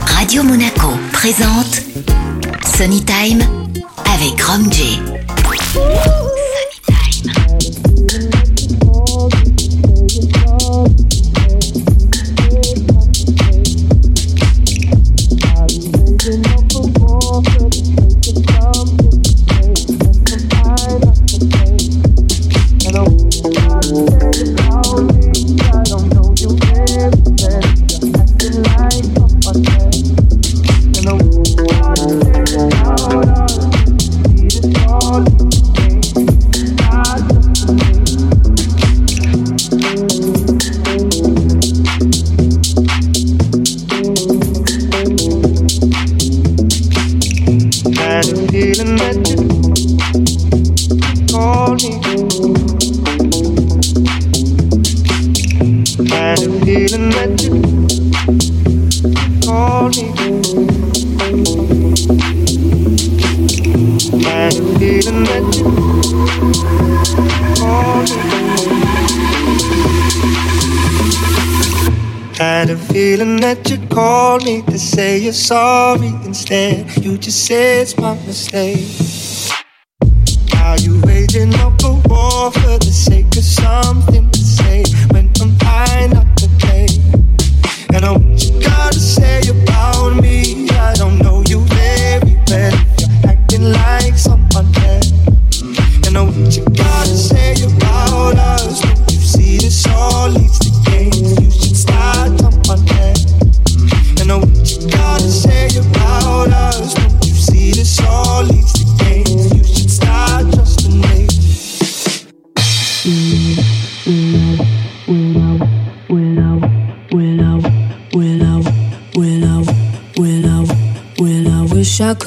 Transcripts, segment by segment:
Radio Monaco présente Sony Time avec Rom J. you're sorry instead. You just say it's my mistake.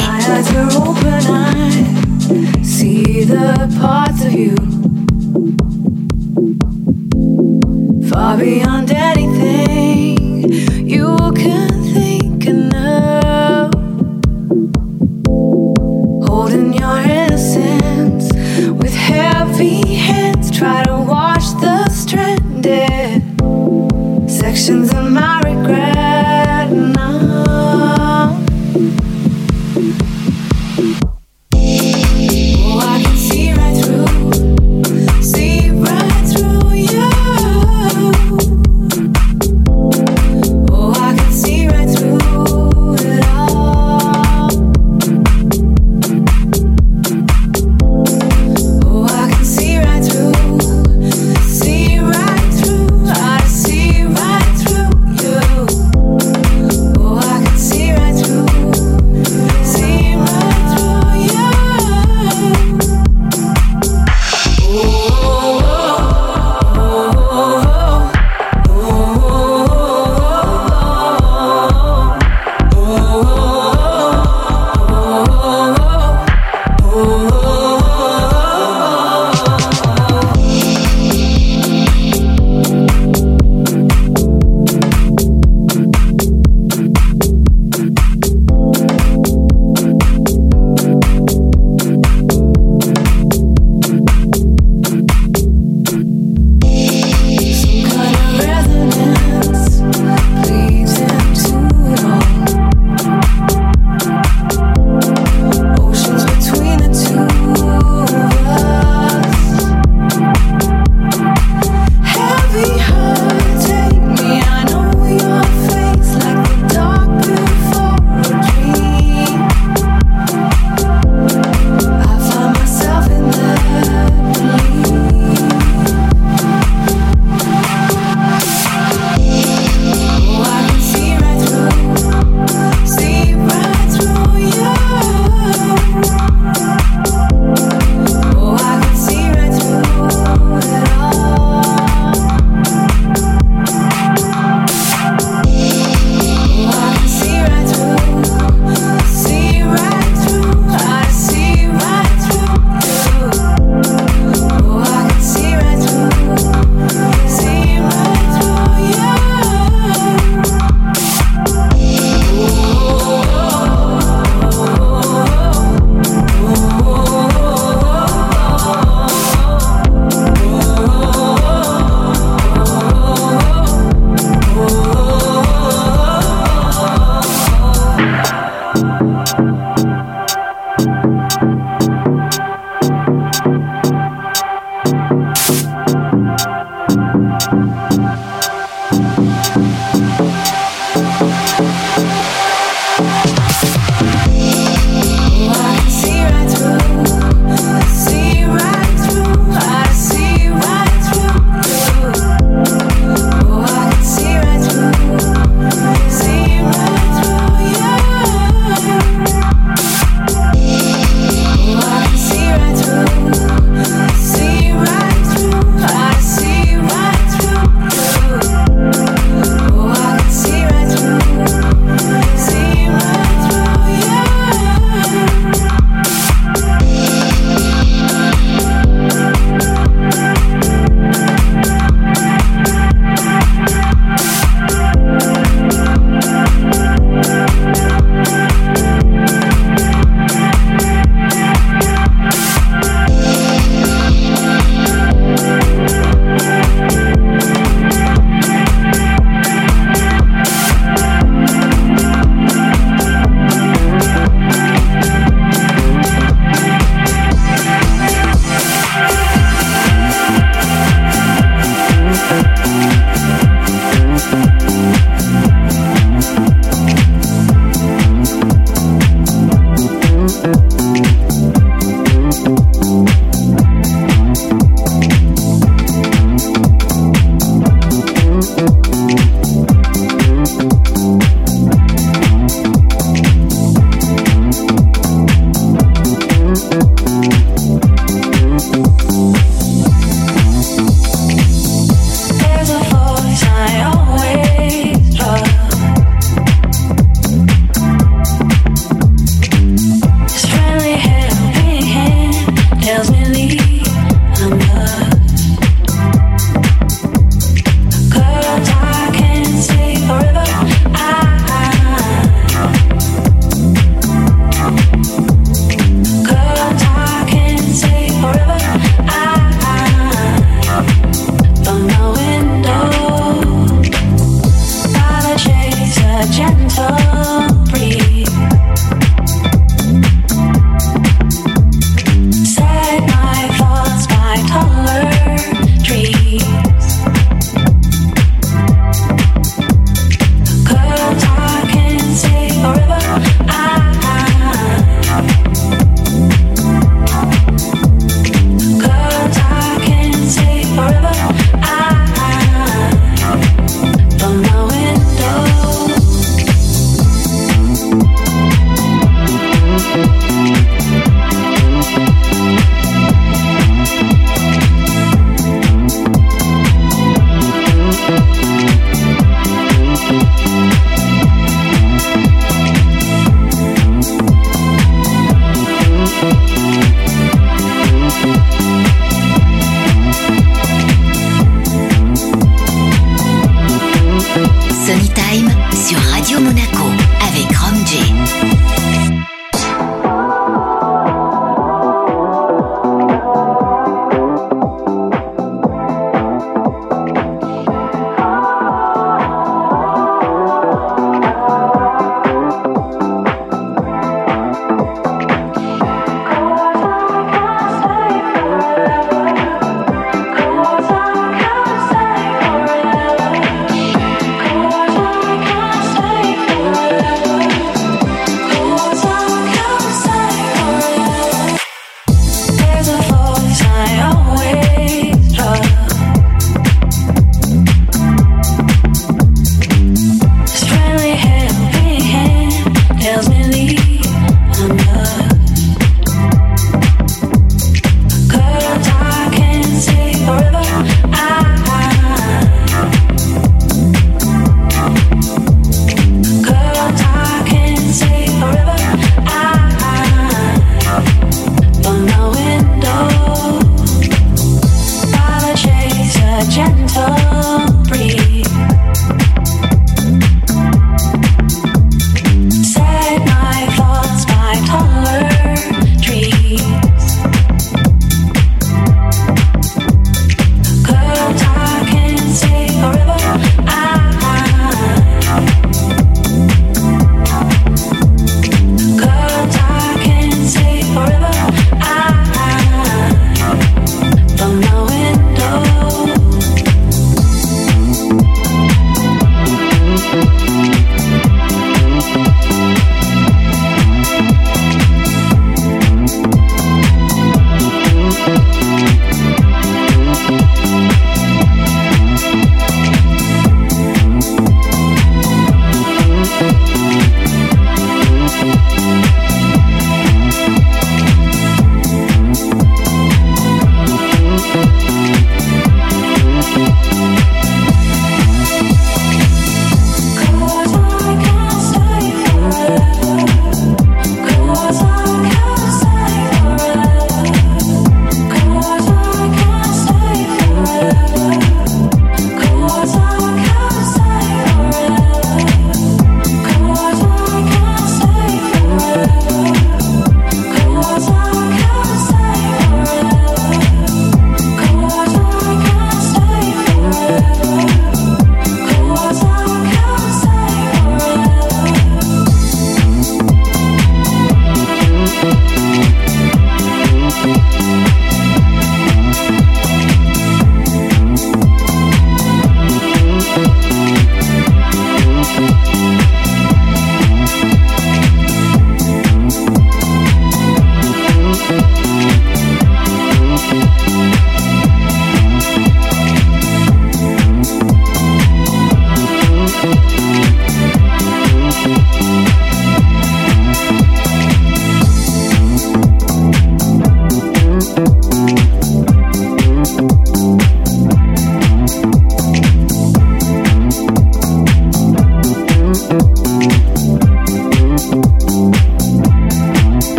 I had are open eye, see the parts of you. Far beyond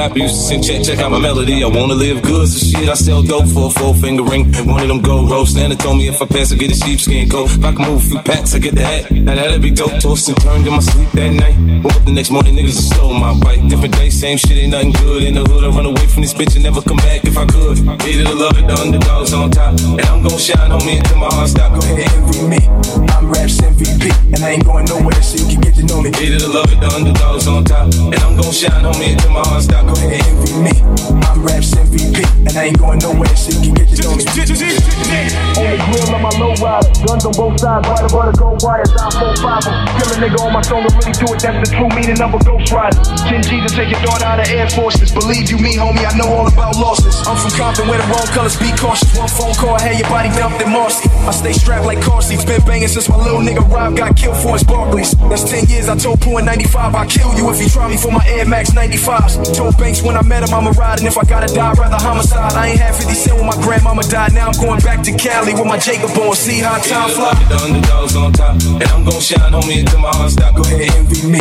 rap Check, check out my melody. I wanna live good, so shit, I sell dope for a four finger ring. One of them gold ropes. Nana told me if I pass, I get a sheepskin coat. If I can move a few packs, I get the hat. Now that'd be dope. Tossed and turned in my sleep that night. Woke up the next morning, niggas stole my bike. Different day, same shit, ain't nothing good. In the hood, I run away from this bitch and never come back if I could. Needed to love it, the underdogs on top. And I'm gon' shine on me until my heart stop. Go ahead, envy me. I'm Raps MVP, and I ain't going nowhere, so you can get to know me. Needed to love it, the underdogs on top. And I'm gon' shine on me until my heart stop. Go ahead, envy me. I'm raps MVP, and I ain't going nowhere, Shit can get to. On the grill of my low rider, guns on both sides, right above the gold wires. I'm four five. Kill a nigga on my song really do it. That's the true meaning of a ghost rider. Ten G to take your daughter out of Air Forces. Believe you me, homie, I know all about losses. I'm from Compton, where the wrong colors be cautious. One phone call, had your body dumped in Marcy. I stay strapped like car seats. Been banging since my little nigga Rob got killed for his Barkleys. That's ten years. I told in '95 I kill you if you try me for my Air Max '95s. Told Banks when I met him, I'ma ride. And if I gotta die, rather homicide. I ain't had 50 cent when my grandmama died. Now I'm going back to Cali with my Jacob on. See how time fly. The underdogs on top, and I'm gon' shine, homie, until my heart stop. Go ahead, envy me.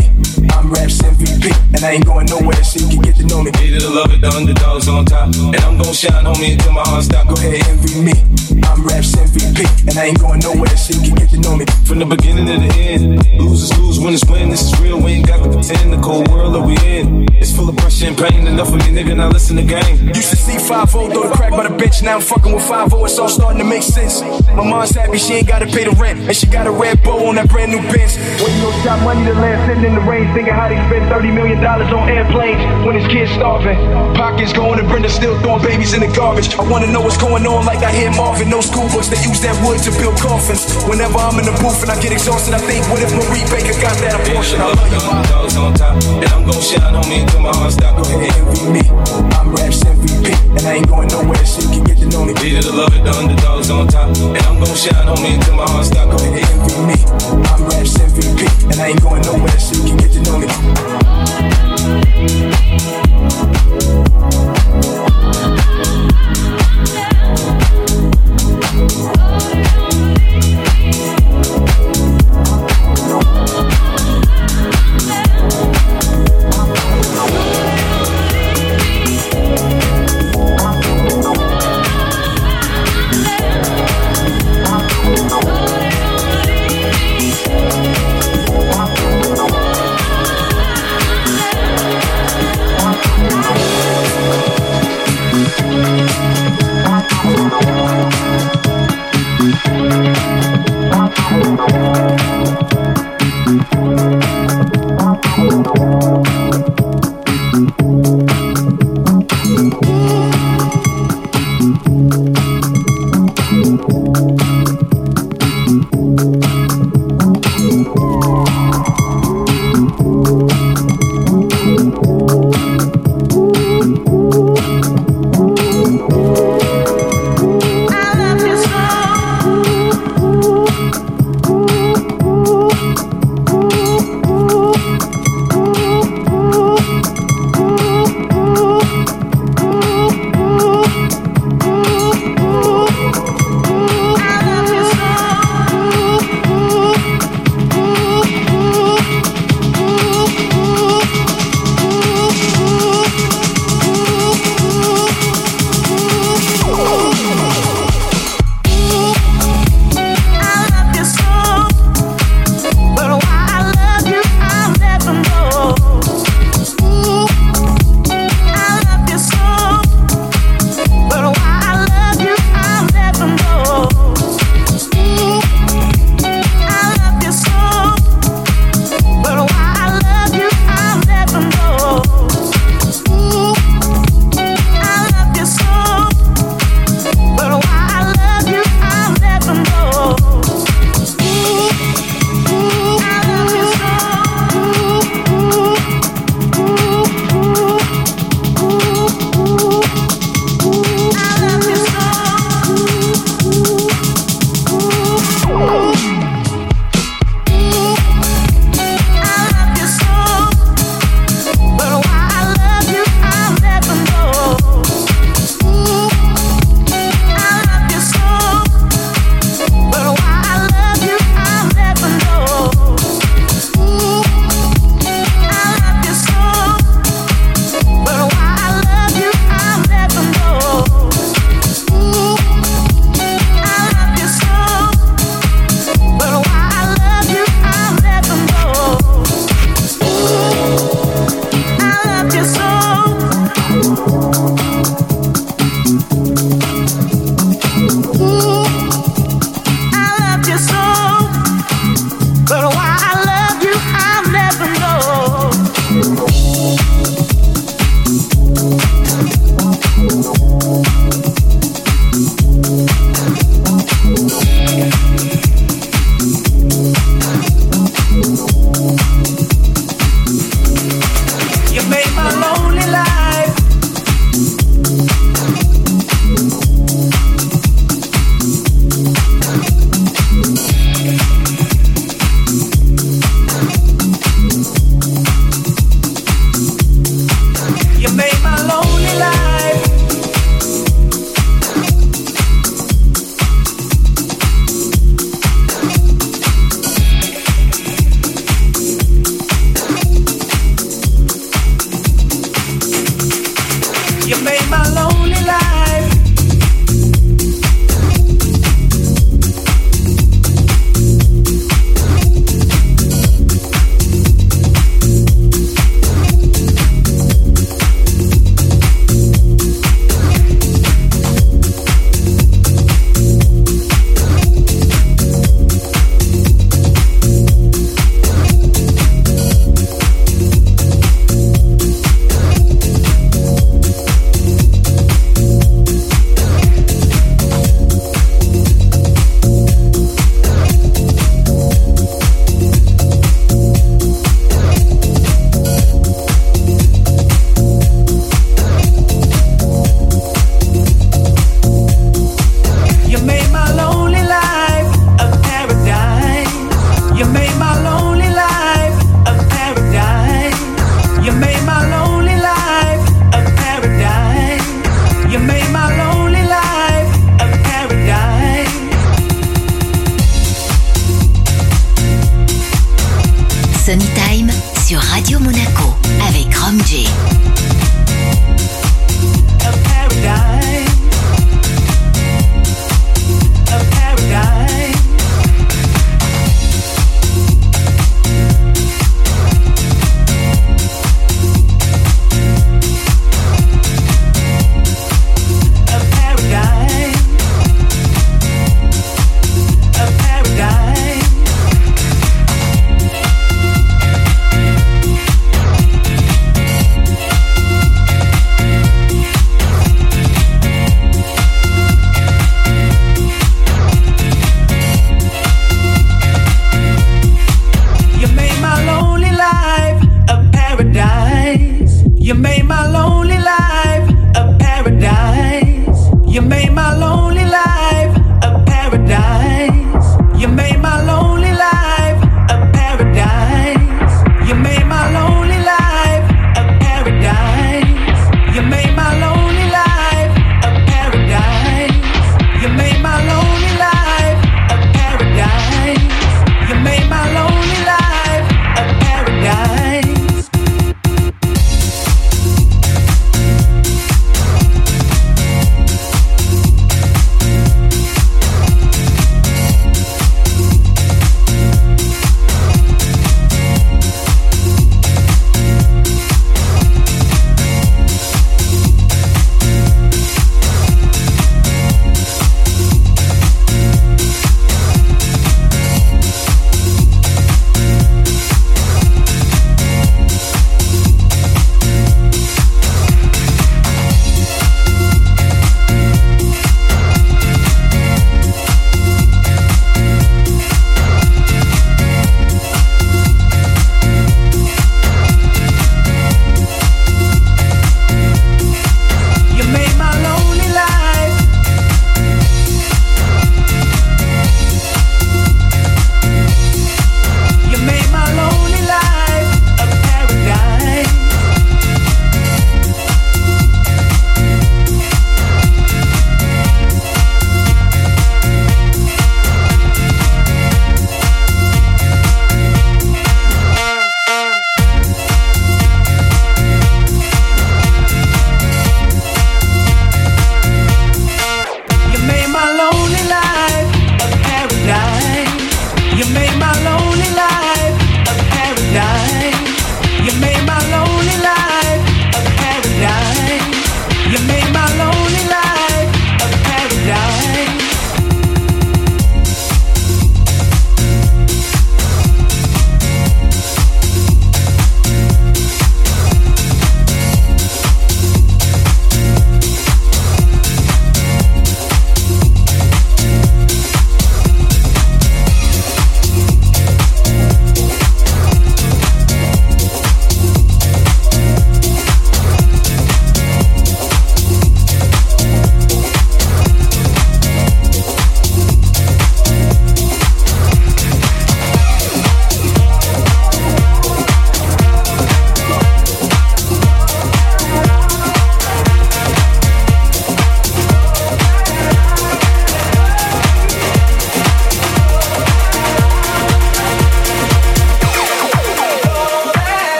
I'm Raps MVP, and I ain't going nowhere, so you can get to know me. Hated to love it, the underdogs on top, and I'm gon' shine, on me until my heart stop. Go ahead, envy me. I'm Raps MVP, and I ain't going nowhere, so you can get to know me. From the beginning to the end, losers lose, winners win. This is real, we ain't got to pretend. The cold world that we in, it's full of pressure and pain. Enough of me, nigga, now listen to game. Used to see 5 throw the crack by the bitch, now I'm fucking with 5 it's all starting to make sense. My mom's happy she ain't gotta pay the rent, and she got a red bow on that brand new Benz. When you know, got money to land, sitting in the rain, thinking how they spend 30 million dollars on airplanes when his kids starving. Pockets going and Brenda still throwing babies in the garbage. I wanna know what's going on, like I hear Marvin. No school books, they use that wood to build coffins. Whenever I'm in the booth and I get exhausted, I think, what if Marie Baker got that abortion? I love you, underdogs on top, and I'm gon' shine, on me until my heart stop. Go ahead, envy me. Lead of the love it, the underdogs on top. And I'm gonna shine, me until my heart stops. Cause they envy me. I'm Raps MVP, and I ain't going nowhere, so you can get to know me. Oh, Thank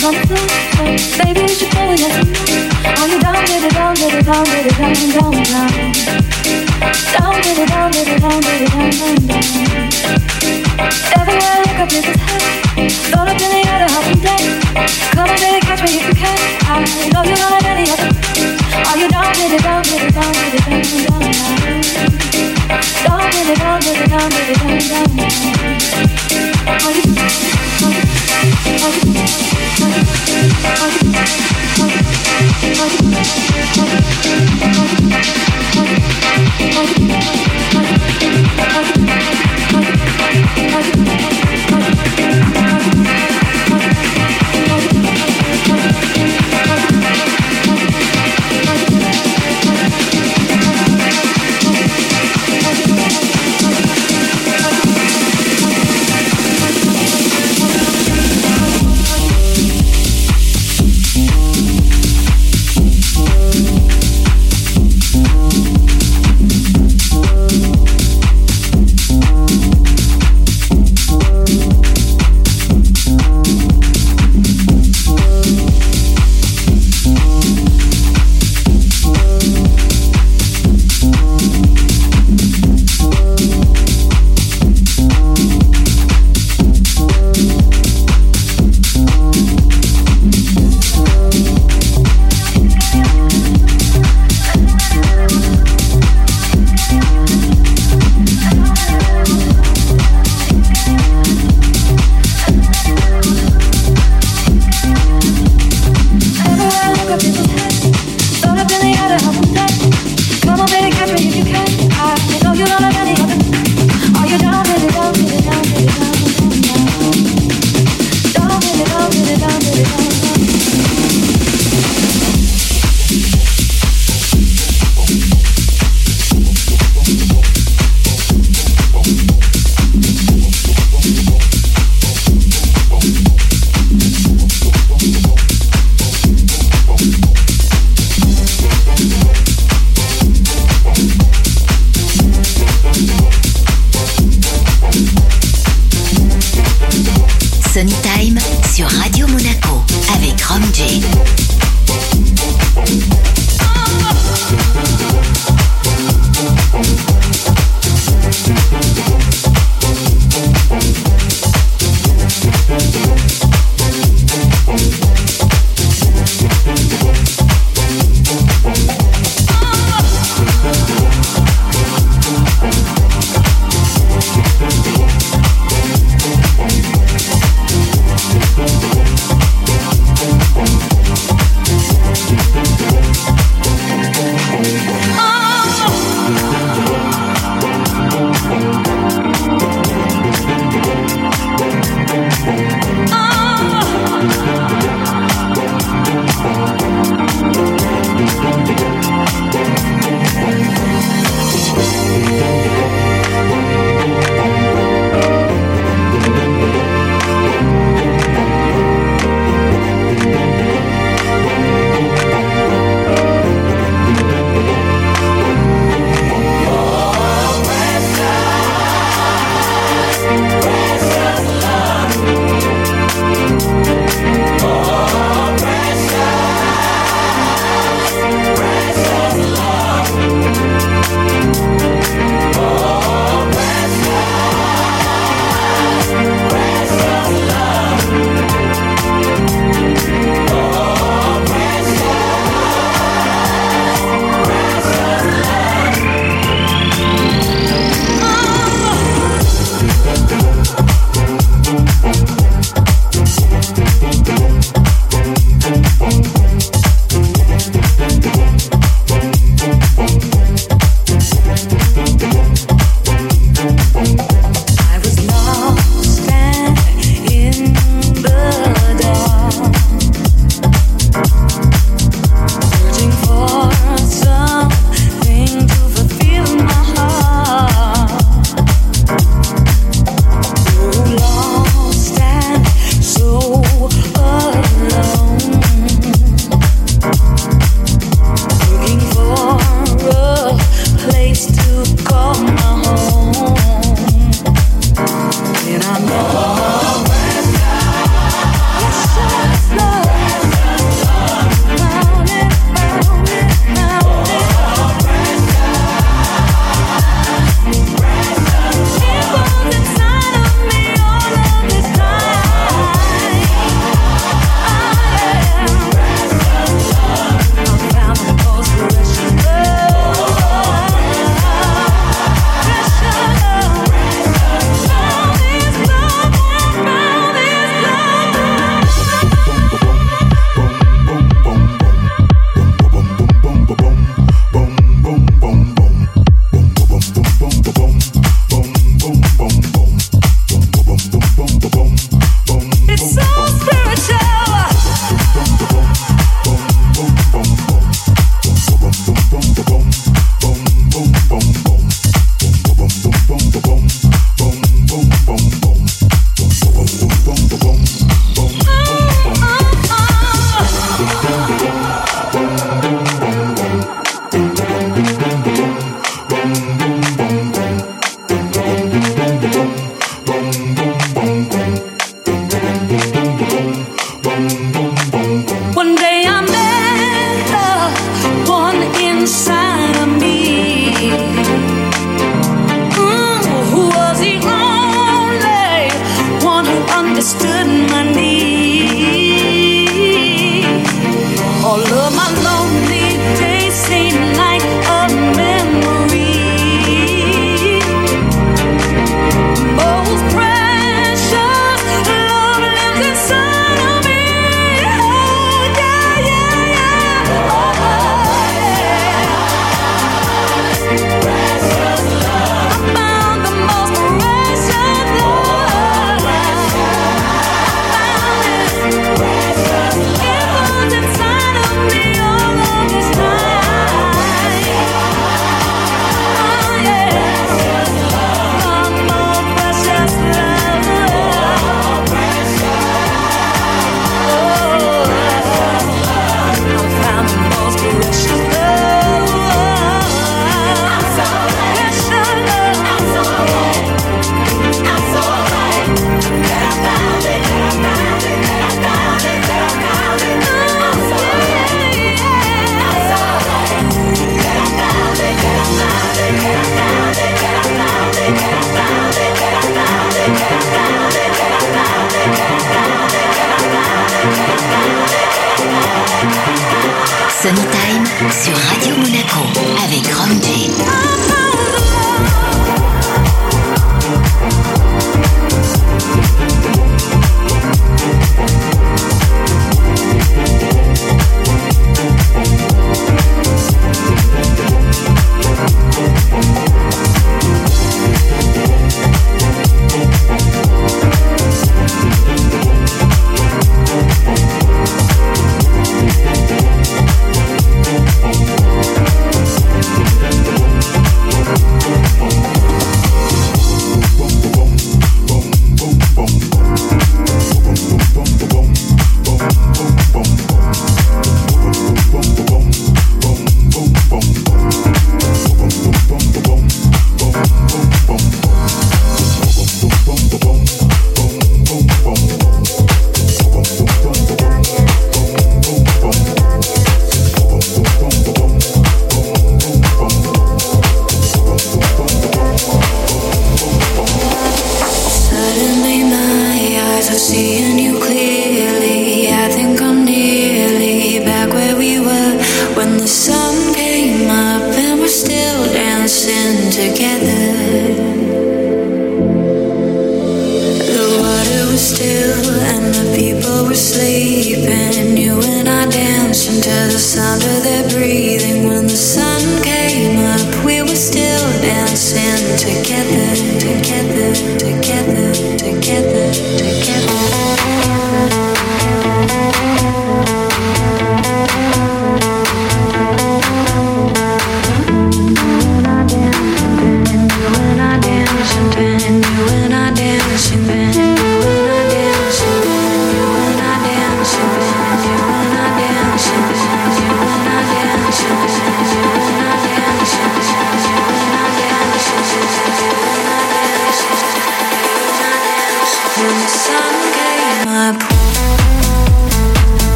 baby, you should pull and let. Are you down, baby, down, baby, down, baby, down, down, down.